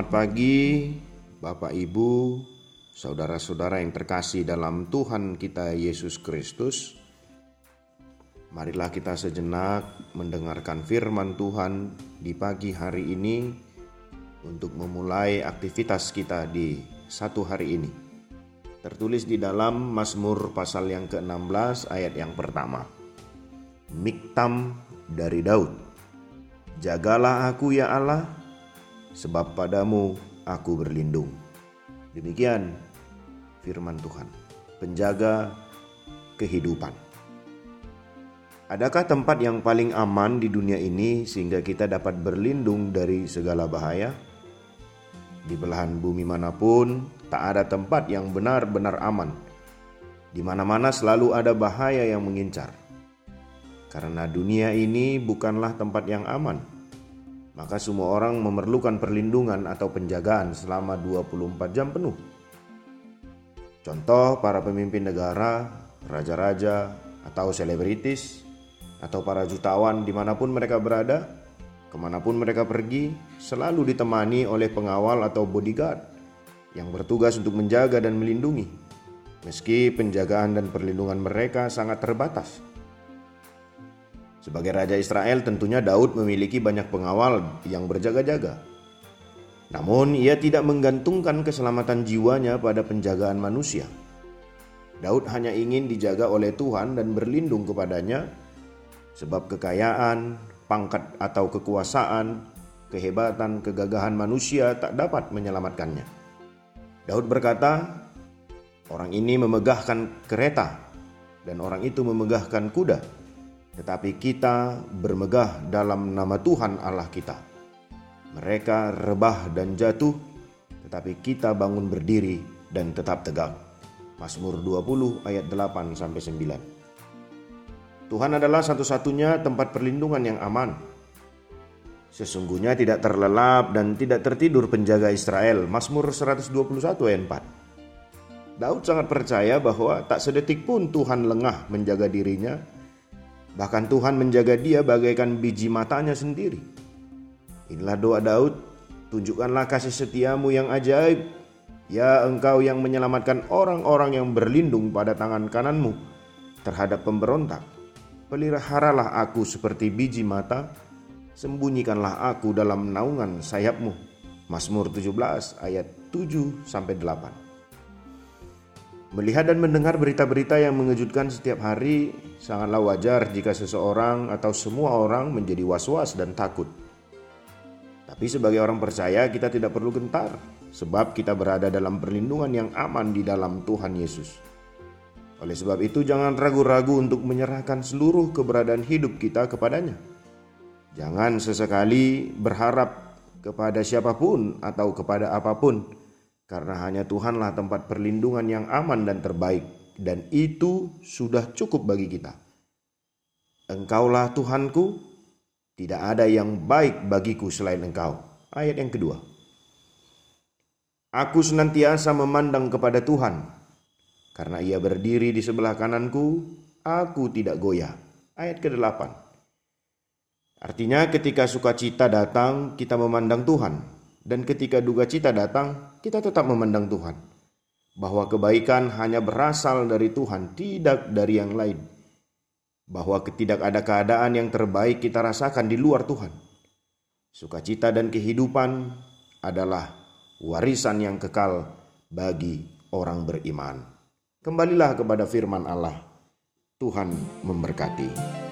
pagi, Bapak Ibu, saudara-saudara yang terkasih dalam Tuhan kita Yesus Kristus. Marilah kita sejenak mendengarkan firman Tuhan di pagi hari ini untuk memulai aktivitas kita di satu hari ini. Tertulis di dalam Mazmur pasal yang ke-16 ayat yang pertama. Miktam dari Daud. Jagalah aku ya Allah, sebab padamu aku berlindung. Demikian firman Tuhan, penjaga kehidupan. Adakah tempat yang paling aman di dunia ini sehingga kita dapat berlindung dari segala bahaya? Di belahan bumi mana pun, tak ada tempat yang benar-benar aman. Di mana-mana selalu ada bahaya yang mengincar. Karena dunia ini bukanlah tempat yang aman maka semua orang memerlukan perlindungan atau penjagaan selama 24 jam penuh. Contoh para pemimpin negara, raja-raja, atau selebritis, atau para jutawan di mana pun mereka berada, ke mana pun mereka pergi, selalu ditemani oleh pengawal atau bodyguard yang bertugas untuk menjaga dan melindungi. Meski penjagaan dan perlindungan mereka sangat terbatas. Sebagai raja Israel, tentunya Daud memiliki banyak pengawal yang berjaga-jaga. Namun, ia tidak menggantungkan keselamatan jiwanya pada penjagaan manusia. Daud hanya ingin dijaga oleh Tuhan dan berlindung kepadanya, sebab kekayaan, pangkat, atau kekuasaan, kehebatan, kegagahan manusia tak dapat menyelamatkannya. Daud berkata, "Orang ini memegahkan kereta, dan orang itu memegahkan kuda." Tetapi kita bermegah dalam nama Tuhan Allah kita. Mereka rebah dan jatuh, tetapi kita bangun berdiri dan tetap tegak. Mazmur 20 ayat 8 sampai 9. Tuhan adalah satu-satunya tempat perlindungan yang aman. Sesungguhnya tidak terlelap dan tidak tertidur penjaga Israel. Mazmur 121 ayat 4. Daud sangat percaya bahwa tak sedetik pun Tuhan lengah menjaga dirinya Bahkan Tuhan menjaga dia bagaikan biji matanya sendiri. Inilah doa Daud, tunjukkanlah kasih setiamu yang ajaib. Ya engkau yang menyelamatkan orang-orang yang berlindung pada tangan kananmu terhadap pemberontak. Peliharalah aku seperti biji mata, sembunyikanlah aku dalam naungan sayapmu. Mazmur 17 ayat 7 sampai 8. Melihat dan mendengar berita-berita yang mengejutkan setiap hari sangatlah wajar jika seseorang atau semua orang menjadi was-was dan takut. Tapi sebagai orang percaya kita tidak perlu gentar sebab kita berada dalam perlindungan yang aman di dalam Tuhan Yesus. Oleh sebab itu jangan ragu-ragu untuk menyerahkan seluruh keberadaan hidup kita kepadanya. Jangan sesekali berharap kepada siapa pun atau kepada apa pun karena hanya Tuhanlah tempat perlindungan yang aman dan terbaik, dan itu sudah cukup bagi kita. Engkaulah Tuhanku, tidak ada yang baik bagiku selain Engkau. Ayat yang kedua. Aku senantiasa memandang kepada Tuhan, karena Ia berdiri di sebelah kananku, aku tidak goyah. Ayat ke-8. Artinya ketika sukacita datang, kita memandang Tuhan dan ketika duga cita datang, kita tetap memandang Tuhan. Bahwa kebaikan hanya berasal dari Tuhan, tidak dari yang lain. Bahwa tidak ada keadaan yang terbaik kita rasakan di luar Tuhan. Sukacita dan kehidupan adalah warisan yang kekal bagi orang beriman. Kembalilah kepada firman Allah. Tuhan memberkati.